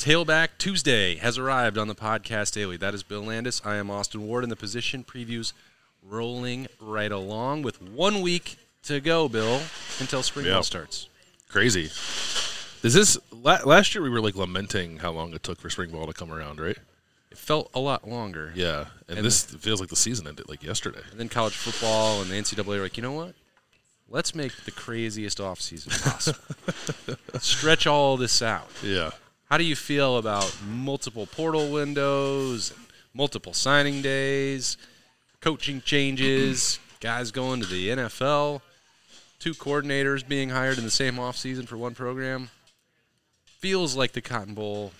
Tailback Tuesday has arrived on the podcast daily. That is Bill Landis. I am Austin Ward, and the position previews rolling right along with one week to go, Bill, until spring Yeah. ball starts. Crazy. Is this last year? We were like lamenting how long it took for spring ball to come around, right? It felt a lot longer. Yeah, and, And this feels like the season ended like yesterday. And then college football and the NCAA are like, you know what? Let's make the craziest offseason possible. Stretch all this out. Yeah, How do you feel about multiple portal windows, multiple signing days, coaching changes, guys going to the NFL, two coordinators being hired in the same offseason for one program? Feels like the Cotton Bowl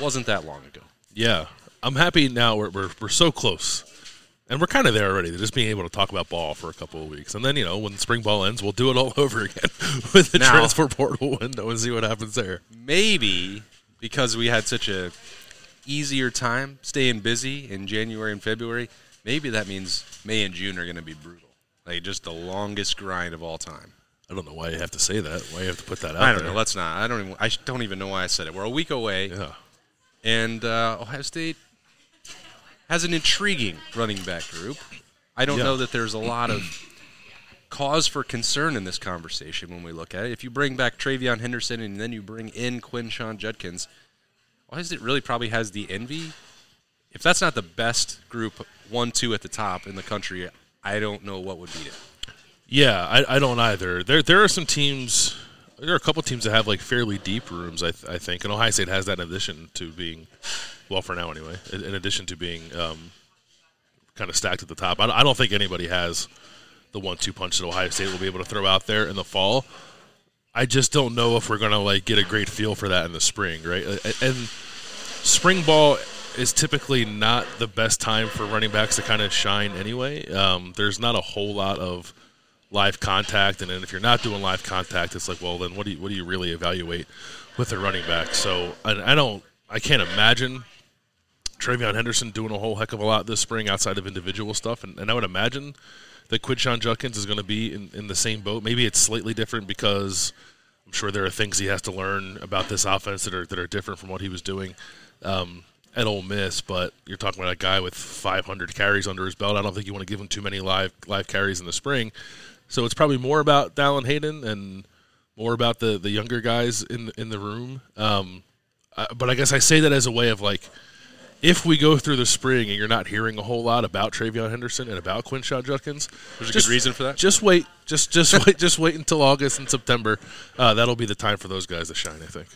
wasn't that long ago. yeah. I'm happy now. We're we're, we're so close, and we're kind of there already. Just being able to talk about ball for a couple of weeks, and then you know when spring ball ends, we'll do it all over again with the Now- transfer portal window and see what happens there. Maybe because we had such a easier time staying busy in January and February, maybe that means May and June are going to be brutal. Like just the longest grind of all time. I don't know why you have to say that. Why you have to put that out I don't there. know. Let's not. I don't. Even, I don't even know why I said it. We're a week away, yeah, and uh, Ohio State has an intriguing running back group. I don't Yeah. know that there's a lot of cause for concern in this conversation when we look at it. If you bring back TreVeyon Henderson and then you bring in Quinshon Judkins, why is it really probably has the envy. If that's not the best group, one, two at the top in the country, I don't know what would beat it. Yeah, I, I don't either. There there are some teams. There are a couple teams that have like fairly deep rooms. I, th- I think, and Ohio State has that in addition to being, well, for now anyway. In, in addition to being um, kind of stacked at the top, I, don't- I don't think anybody has the one-two punch that Ohio State will be able to throw out there in the fall. I just don't know if we're going to like get a great feel for that in the spring, right? And spring ball is typically not the best time for running backs to kind of shine anyway. Um, there's not a whole lot of live contact, and then if you're not doing live contact, it's like, well, then what do you what do you really evaluate with a running back? So I don't, I can't imagine TreVeyon Henderson doing a whole heck of a lot this spring outside of individual stuff, and, and I would imagine that Quinshon Judkins is going to be in, in the same boat. Maybe it's slightly different because I'm sure there are things he has to learn about this offense that are that are different from what he was doing um, at Ole Miss. But you're talking about a guy with 500 carries under his belt. I don't think you want to give him too many live live carries in the spring. So it's probably more about Dallan Hayden and more about the the younger guys in in the room. Um, uh, but I guess I say that as a way of like, if we go through the spring and you're not hearing a whole lot about TreVeyon Henderson and about Quinshon Judkins, There's a good reason for that. Just wait, just just wait, just wait until August and September. Uh, that'll be the time for those guys to shine. I think.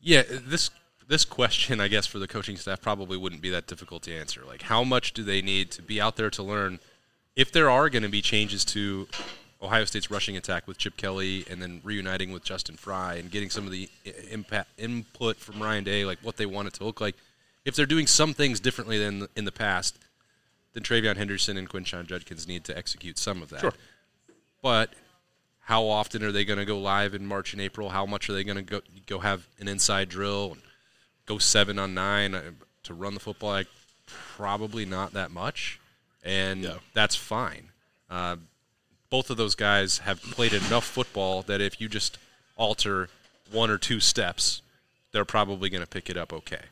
Yeah, this this question, I guess, for the coaching staff probably wouldn't be that difficult to answer. Like, how much do they need to be out there to learn if there are going to be changes to Ohio State's rushing attack with Chip Kelly and then reuniting with Justin Frye and getting some of the impact, input from Ryan Day, like what they want it to look like? If they're doing some things differently than in the past, then TreVeyon Henderson and Quinshon Judkins need to execute some of that. Sure. But how often are they going to go live in March and April? How much are they going to go go have an inside drill and go seven on nine uh, to run the football? Like, probably not that much, and Yeah. that's fine. Uh, both of those guys have played enough football that if you just alter one or two steps, they're probably going to pick it up okay.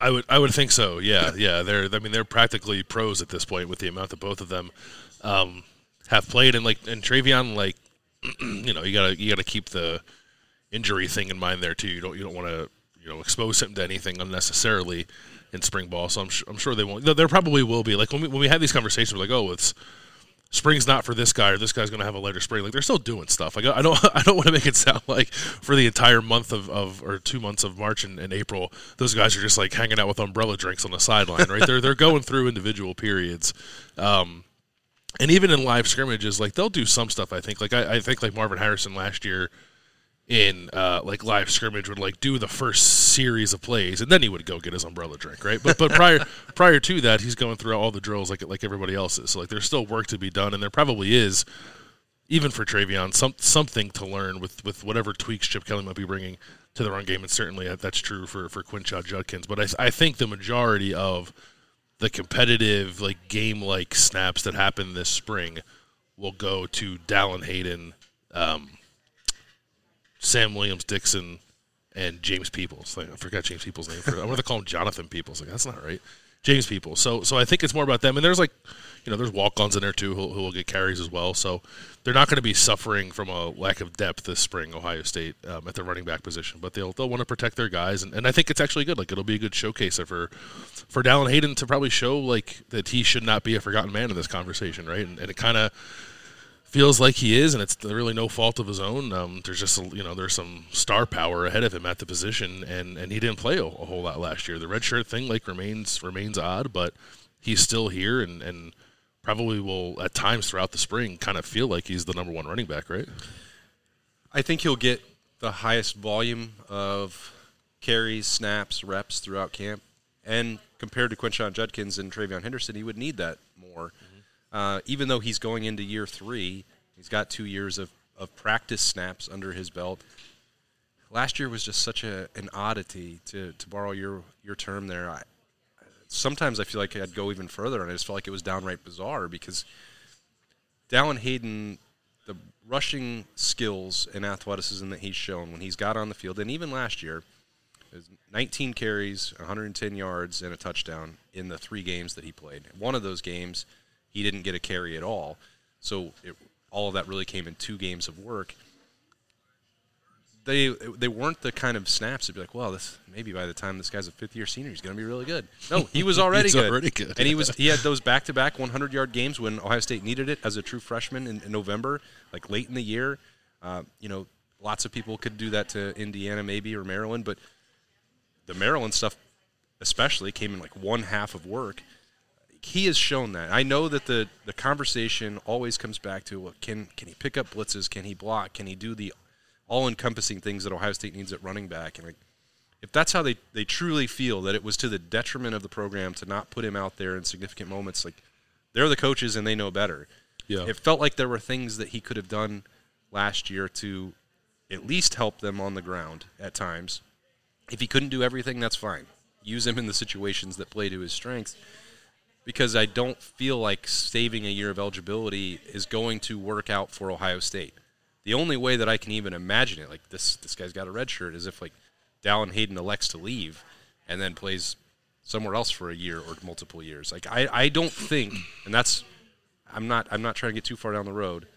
I would I would think so. Yeah, yeah. They're I mean they're practically pros at this point with the amount that both of them um, have played and like and TreVeyon like you know you gotta you gotta keep the injury thing in mind there too. You don't you don't want to you know expose him to anything unnecessarily in spring ball. So I'm su- I'm sure they won't. There probably will be like when we when we had these conversations we're like oh it's spring's not for this guy or this guy's going to have a later spring. Like they're still doing stuff. Like I don't I don't want to make it sound like for the entire month of, of or two months of March and, and April, those guys are just like hanging out with umbrella drinks on the sideline, right? they're they're going through individual periods. Um, and even in live scrimmages, like they'll do some stuff. I think, like I, I think, like Marvin Harrison last year in uh, like live scrimmage would like do the first series of plays, and then he would go get his umbrella drink, right? But but prior prior to that, he's going through all the drills like like everybody else is. So like there's still work to be done, and there probably is, even for TreVeyon, some something to learn with with whatever tweaks Chip Kelly might be bringing to the run game, and certainly that's true for for Quinshon Judkins. But I I think the majority of the competitive like game like snaps that happen this spring will go to Dallan Hayden, um, Sam Williams Dixon, and James Peoples. Like, I forgot James Peoples' name. For, I want to call him Jonathan Peoples. Like that's not right. James Peoples. So so I think it's more about them. And there's like, you know, there's walk-ons in there too who, who will get carries as well. So they're not going to be suffering from a lack of depth this spring. Ohio State um, at the running back position, but they'll they'll want to protect their guys, and, and I think it's actually good. Like it'll be a good showcase for for Dallan Hayden to probably show like that he should not be a forgotten man in this conversation, right? And, and it kind of feels like he is, and it's really no fault of his own. Um, there's just a, you know there's some star power ahead of him at the position, and, and he didn't play a, a, whole lot last year. The red shirt thing like remains remains odd, but he's still here, and, and probably will at times throughout the spring kind of feel like he's the number one running back, right? I think he'll get the highest volume of carries, snaps, reps throughout camp, and compared to Quinshon Judkins and TreVeyon Henderson, he would need that more. Uh, even though he's going into year three, he's got two years of, of practice snaps under his belt. Last year was just such a, an oddity, to, to borrow your, your term there. I, sometimes I feel like I'd go even further, and I just felt like it was downright bizarre because Dallan Hayden, the rushing skills and athleticism that he's shown when he's got on the field, and even last year, 19 carries, 110 yards, and a touchdown in the three games that he played. One of those games – he didn't get a carry at all. So it, all of that really came in two games of work. They they weren't the kind of snaps to be like, well, this maybe by the time this guy's a fifth year senior, he's going to be really good. No, he was already good. Already good. and he was he had those back to back 100 yard games when Ohio State needed it as a true freshman in, in November, like late in the year. Uh, you know, lots of people could do that to Indiana maybe or Maryland, but the Maryland stuff especially came in like one half of work he has shown that. I know that the the conversation always comes back to well, can can he pick up blitzes? Can he block? Can he do the all encompassing things that Ohio State needs at running back? And like, if that's how they, they truly feel that it was to the detriment of the program to not put him out there in significant moments, like they're the coaches and they know better. Yeah. It felt like there were things that he could have done last year to at least help them on the ground at times. If he couldn't do everything, that's fine. Use him in the situations that play to his strengths because I don't feel like saving a year of eligibility is going to work out for Ohio State. The only way that I can even imagine it, like this this guy's got a red shirt, is if like Dallan Hayden elects to leave and then plays somewhere else for a year or multiple years. Like I, I don't think, and that's I'm not I'm not trying to get too far down the road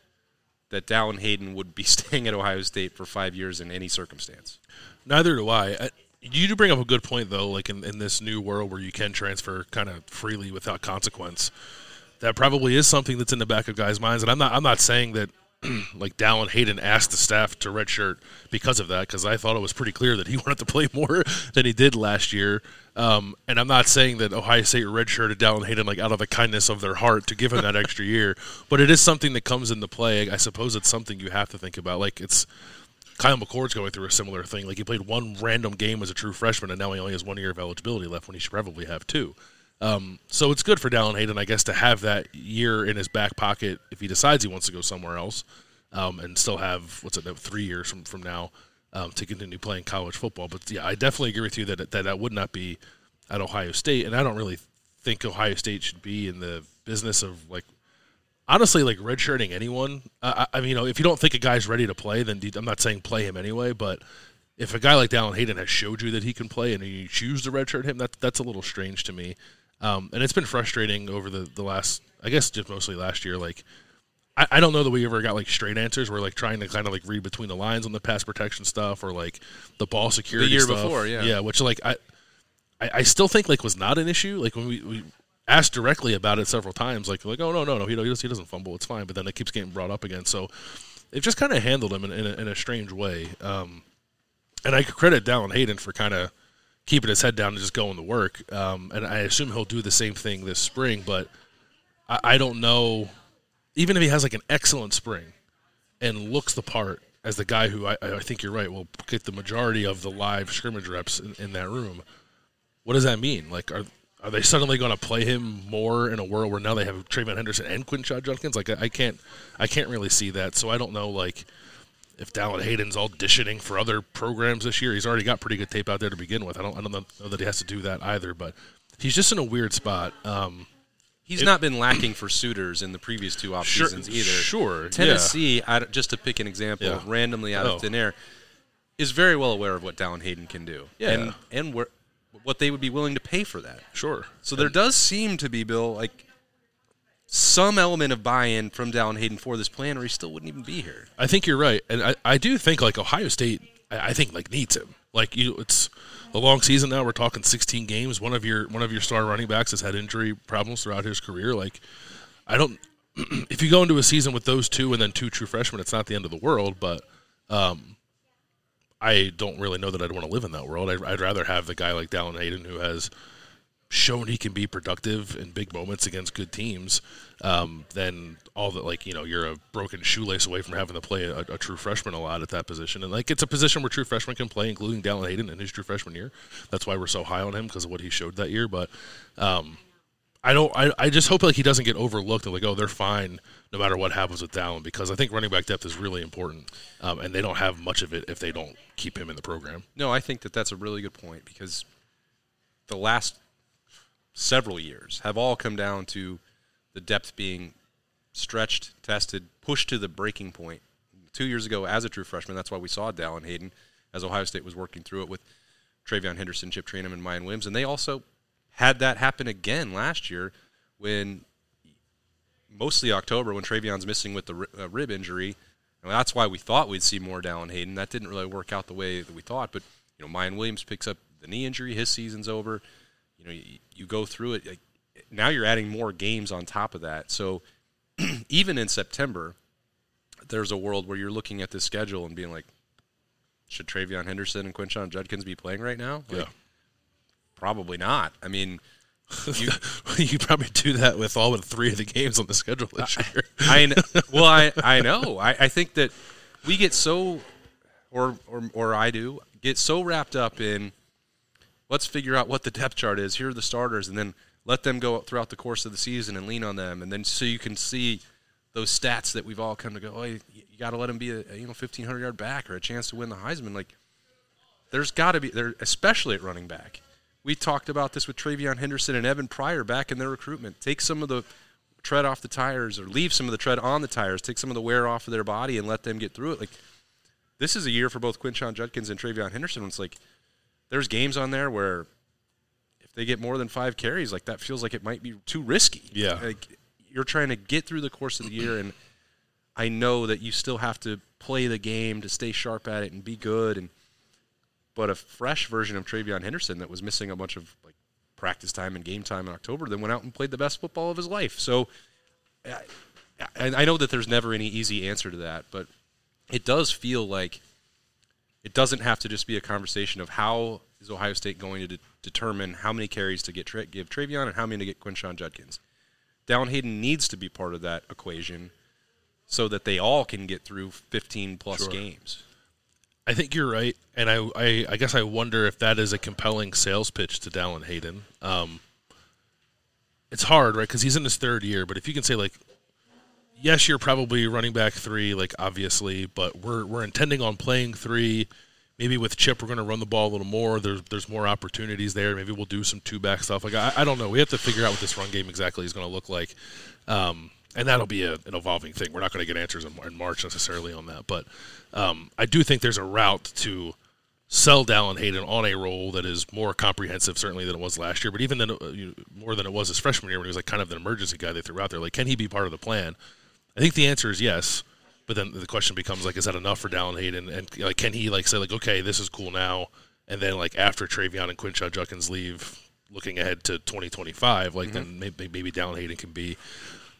that Dallan Hayden would be staying at Ohio State for five years in any circumstance. Neither do I. I you do bring up a good point though like in, in this new world where you can transfer kind of freely without consequence that probably is something that's in the back of guys minds and i'm not i'm not saying that like Dallan Hayden asked the staff to redshirt because of that because I thought it was pretty clear that he wanted to play more than he did last year. Um, and I'm not saying that Ohio State redshirted Dallan Hayden like out of the kindness of their heart to give him that extra year, but it is something that comes into play. I suppose it's something you have to think about. Like it's Kyle McCord's going through a similar thing. Like he played one random game as a true freshman, and now he only has one year of eligibility left when he should probably have two. Um, so it's good for Dallan Hayden, I guess, to have that year in his back pocket if he decides he wants to go somewhere else, um, and still have what's it, three years from from now um, to continue playing college football. But yeah, I definitely agree with you that, that that would not be at Ohio State, and I don't really think Ohio State should be in the business of like honestly, like redshirting anyone. I, I mean, you know, if you don't think a guy's ready to play, then I'm not saying play him anyway. But if a guy like Dallan Hayden has showed you that he can play and you choose to redshirt him, that that's a little strange to me. Um, and it's been frustrating over the the last, I guess, just mostly last year. Like, I, I don't know that we ever got like straight answers. We're like trying to kind of like read between the lines on the pass protection stuff or like the ball security. The year stuff. before, yeah, yeah, which like I. I, still think like was not an issue. Like when we, we asked directly about it several times, like like oh no no no he, he doesn't fumble, it's fine. But then it keeps getting brought up again. So they've just kind of handled him in, in, a, in, a, strange way. Um, and I could credit Dallan Hayden for kind of keeping his head down and just going to work. Um, and I assume he'll do the same thing this spring. But I, I don't know. Even if he has like an excellent spring and looks the part as the guy who I, I think you're right will get the majority of the live scrimmage reps in, in that room. What does that mean? Like, are are they suddenly going to play him more in a world where now they have TreVeyon Henderson and Quinshon Judkins? Like I, can't, I can't really see that. So I don't know, like if Dallan Hayden's auditioning for other programs this year. He's already got pretty good tape out there to begin with. I don't, I don't know that he has to do that either. But he's just in a weird spot. Um, He's it, not been lacking for suitors in the previous two off sure, seasons either. Sure, Tennessee, yeah. just to pick an example, yeah. randomly out oh. of thin air, is very well aware of what Dallan Hayden can do. Yeah. And and where, what they would be willing to pay for that. Sure. So there does seem to be, Bill, like some element of buy-in from Dallan Hayden for this plan, or he still wouldn't even be here. I think you're right, and I, I do think like Ohio State, I, I think like needs him. Like you, it's a long season now. We're talking 16 games. One of your one of your star running backs has had injury problems throughout his career. Like I don't. if you go into a season with those two and then two true freshmen, it's not the end of the world. But um, I don't really know that I'd want to live in that world. I'd, I'd rather have the guy like Dallan Hayden who has shown he can be productive in big moments against good teams um, than all that like you know you're a broken shoelace away from having to play a, a, true freshman a lot at that position. And like it's a position where true freshmen can play including Dallan Hayden in his true freshman year. That's why we're so high on him because of what he showed that year. But um, I don't I, I just hope like he doesn't get overlooked and like oh they're fine no matter what happens with Dallan because I think running back depth is really important um, and they don't have much of it if they don't keep him in the program No, I think that that's a really good point because the last several years have all come down to the depth being stretched, tested, pushed to the breaking point. Two years ago, as a true freshman, that's why we saw Dallan Hayden as Ohio State was working through it with TreVeyon Henderson, Chip Trayanum, and Miyan Williams. And they also had that happen again last year when mostly October when TreVeyon's missing with the uh, rib injury. And that's why we thought we'd see more Dallan Hayden. That didn't really work out the way that we thought. But, you know, Miyan Williams picks up the knee injury. His season's over. You know, you, you go through it. Like, now you're adding more games on top of that. So even in September, there's a world where you're looking at this schedule and being like, should TreVeyon Henderson and Quinshon Judkins be playing right now? Like, yeah Probably not. I mean, you, you probably do that with all but three of the games on the schedule this year. I know, well, I I know. I, I think that we get so, or or or I do get so wrapped up in let's figure out what the depth chart is. Here are the starters, and then let them go throughout the course of the season and lean on them, and then so you can see those stats that we've all come to go. Oh, you, you got to let them be a, a you know fifteen hundred yard back or a chance to win the Heisman. Like, there's got to be there, especially at running back. We talked about this with TreVeyon Henderson and Evan Pryor back in their recruitment. Take some of the tread off the tires or leave some of the tread on the tires. Take some of the wear off of their body and let them get through it. Like this is a year for both Quinshon Judkins and TreVeyon Henderson. It's like there's games on there where if they get more than five carries, like that feels like it might be too risky. Yeah. Like you're trying to get through the course of the year and I know that you still have to play the game to stay sharp at it and be good and but a fresh version of TreVeyon Henderson that was missing a bunch of like practice time and game time in October, then went out and played the best football of his life. So, I, I know that there's never any easy answer to that, but it does feel like it doesn't have to just be a conversation of how is Ohio State going to de- determine how many carries to get tra- give TreVeyon and how many to get Quinshon Judkins. Dallan Hayden needs to be part of that equation so that they all can get through 15 plus Sure. games. I think you're right, and I, I, I guess I wonder if that is a compelling sales pitch to Dallan Hayden. Um, it's hard, right? Because he's in his third year, but if you can say like, yes, you're probably running back three, like obviously, but we're we're intending on playing three. Maybe with Chip, we're going to run the ball a little more. There's there's more opportunities there. Maybe we'll do some two back stuff. Like I, I don't know. We have to figure out what this run game exactly is going to look like. Um, and that'll be a, an evolving thing. We're not going to get answers in, in March necessarily on that, but um, I do think there's a route to sell Dallan Hayden on a role that is more comprehensive, certainly than it was last year, but even then, uh, you, more than it was his freshman year when he was like kind of an emergency guy they threw out there. Like, can he be part of the plan? I think the answer is yes, but then the question becomes like, is that enough for Dallan Hayden? And like, can he like say like, okay, this is cool now, and then like after TreVeyon and Quinshon Judkins leave, looking ahead to 2025, like then maybe, maybe Dallan Hayden can be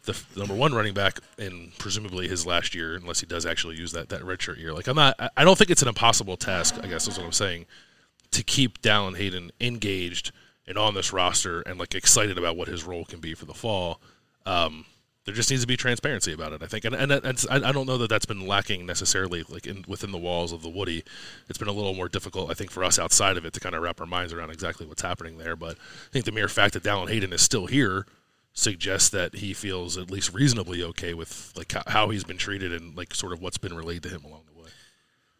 the number one running back in presumably his last year, unless he does actually use that that redshirt year. Like I'm not, I- don't think it's an impossible task. I guess is what I'm saying to keep Dallan Hayden engaged and on this roster and like excited about what his role can be for the fall. Um, there just needs to be transparency about it, I think, and and, and I I don't know that that's been lacking necessarily like in within the walls of the Woody. It's been a little more difficult, I think, for us outside of it to kind of wrap our minds around exactly what's happening there. But I think the mere fact that Dallan Hayden is still here suggests that he feels at least reasonably okay with like how- he's been treated and like sort of what's been relayed to him along the way.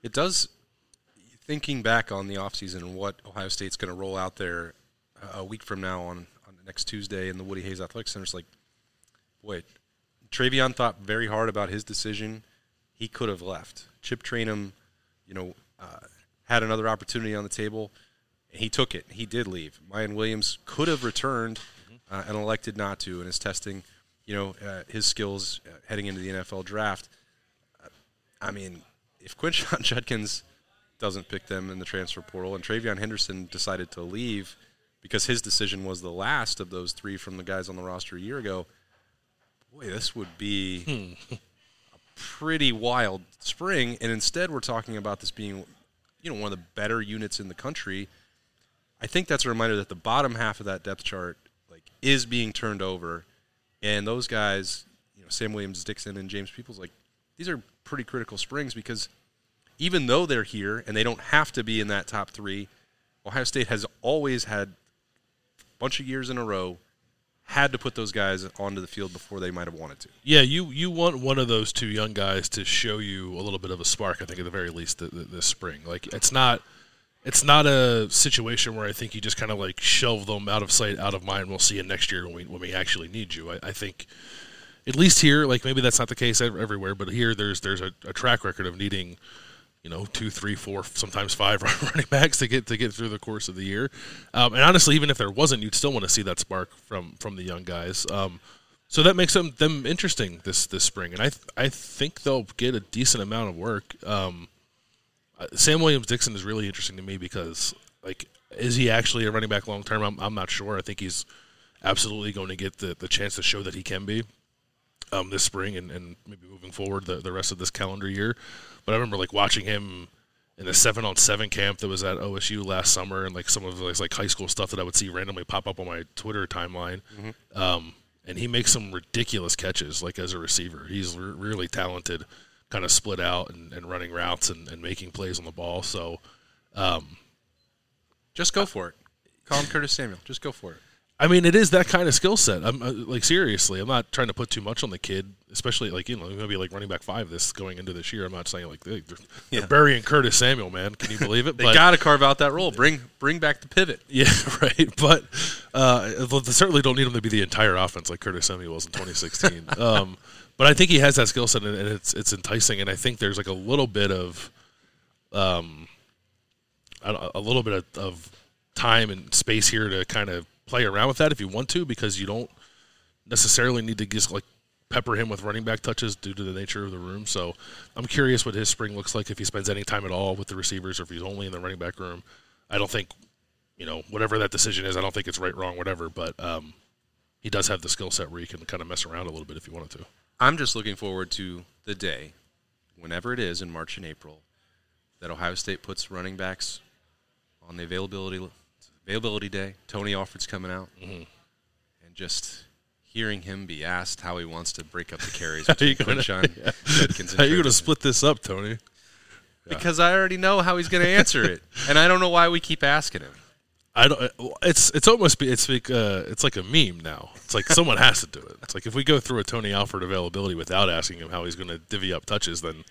It does. Thinking back on the offseason and what Ohio State's going to roll out there uh, a week from now on, on next Tuesday in the Woody Hayes Athletic Center, it's like, wait, TreVeyon thought very hard about his decision. He could have left. Chip Trayanum, you know, uh, had another opportunity on the table, and he took it. He did leave. Miyan Williams could have returned uh, and elected not to, and is testing, you know, uh, his skills uh, heading into the NFL draft. Uh, I mean, if Quinshon Judkins doesn't pick them in the transfer portal, and TreVeyon Henderson decided to leave because his decision was the last of those three from the guys on the roster a year ago, boy, this would be a pretty wild spring. And instead, we're talking about this being, you know, one of the better units in the country. I think that's a reminder that the bottom half of that depth chart is being turned over, and those guys, you know, Sam Williams, Dixon, and James Peoples, like these are pretty critical springs because even though they're here and they don't have to be in that top three, Ohio State has always had a bunch of years in a row had to put those guys onto the field before they might have wanted to. Yeah, you you want one of those two young guys to show you a little bit of a spark. I think at the very least th- th- this spring. Like it's not it's not a situation where I think you just kind of like shelve them out of sight, out of mind. We'll see you next year when we when we actually need you. I, I think at least here, like maybe that's not the case everywhere, but here there's there's a, a track record of needing you know two, three, four, sometimes five running backs to get to get through the course of the year. Um, and honestly, even if there wasn't, you'd still want to see that spark from from the young guys. Um, so that makes them them interesting this this spring, and I th- I think they'll get a decent amount of work. Um, Sam Williams Dixon is really interesting to me because like is he actually a running back long term? I'm I'm not sure. I think he's absolutely going to get the, the chance to show that he can be um, this spring and, and maybe moving forward the, the rest of this calendar year. But I remember like watching him in the seven on seven camp that was at OSU last summer, and like some of his like high school stuff that I would see randomly pop up on my Twitter timeline. Um, and he makes some ridiculous catches, like as a receiver. He's re- really talented, kind of split out and, and running routes and, and making plays on the ball. So Just go for it. Call him Curtis Samuel. Just go for it. I mean, it is that kind of skill set. I'm uh, like seriously. I'm not trying to put too much on the kid, especially like you know, going to be like running back five this going into this year. I'm not saying like they, they're, Yeah. burying Curtis Samuel, man. Can you believe it? But they got to carve out that role. Bring bring back the pivot. yeah, right. But uh, they certainly don't need him to be the entire offense like Curtis Samuel was in 2016. um, but I think he has that skill set, and it's it's enticing. And I think there's like a little bit of, um, a, little bit of, of time and space here to kind of play around with that if you want to, because you don't necessarily need to just like pepper him with running back touches due to the nature of the room. So I'm curious what his spring looks like if he spends any time at all with the receivers or if he's only in the running back room. I don't think, you know, whatever that decision is, I don't think it's right, wrong, whatever. But um, he does have the skill set where he can kind of mess around a little bit if he wanted to. I'm just looking forward to the day, whenever it is in March and April, that Ohio State puts running backs on the availability availability day. Tony Alford's coming out, Mm-hmm. and just hearing him be asked how he wants to break up the carries How you between gonna- Quinshon Judkins and How are you going to split this up, Tony? Because I already know how he's going to answer it, and I don't know why we keep asking him. I don't. It's it's almost be it's like uh, it's like a meme now. It's like someone has to do it. It's like if we go through a Tony Alford availability without asking him how he's going to divvy up touches, then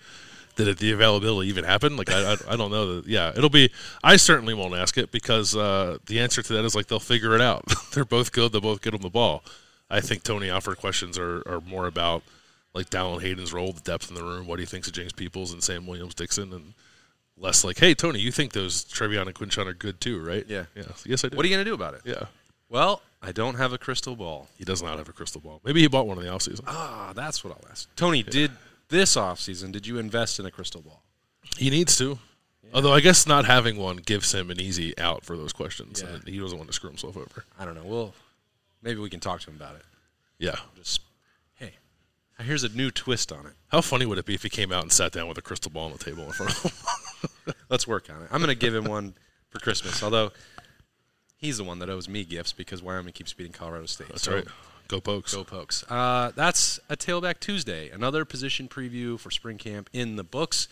did it, the availability even happen? Like I, I, I don't know. That, yeah, it'll be. I certainly won't ask it because uh, the answer to that is like they'll figure it out. They're both good. They'll both get on the ball. I think Tony Alford questions are, are more about like Dallan Hayden's role, the depth in the room, what he thinks of James Peoples and Sam Williams Dixon, and less like, hey Tony, you think those TreVeyon and Quinshon are good too, right? Yeah. yeah. Yes, I do. What are you going to do about it? Yeah. Well, I don't have a crystal ball. He does not have a crystal ball. Maybe he bought one in the offseason. Ah, that's what I'll ask. Tony, did this offseason, did you invest in a crystal ball? He needs to. Although I guess not having one gives him an easy out for those questions. Yeah. And he doesn't want to screw himself over. I don't know. Well, maybe we can talk to him about it. Yeah. Just, hey, here's a new twist on it. How funny would it be if he came out and sat down with a crystal ball on the table in front of him? Let's work on it. I'm going to give him one for Christmas, although he's the one that owes me gifts because Wyoming keeps beating Colorado State. That's So right. Go Pokes. Go Pokes. Uh, that's a Tailback Tuesday, another position preview for spring camp in the books.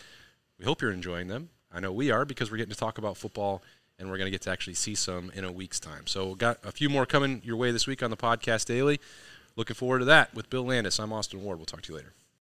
We hope you're enjoying them. I know we are because we're getting to talk about football and we're going to get to actually see some in a week's time. So, we've got a few more coming your way this week on the podcast daily. Looking forward to that with Bill Landis. I'm Austin Ward. We'll talk to you later.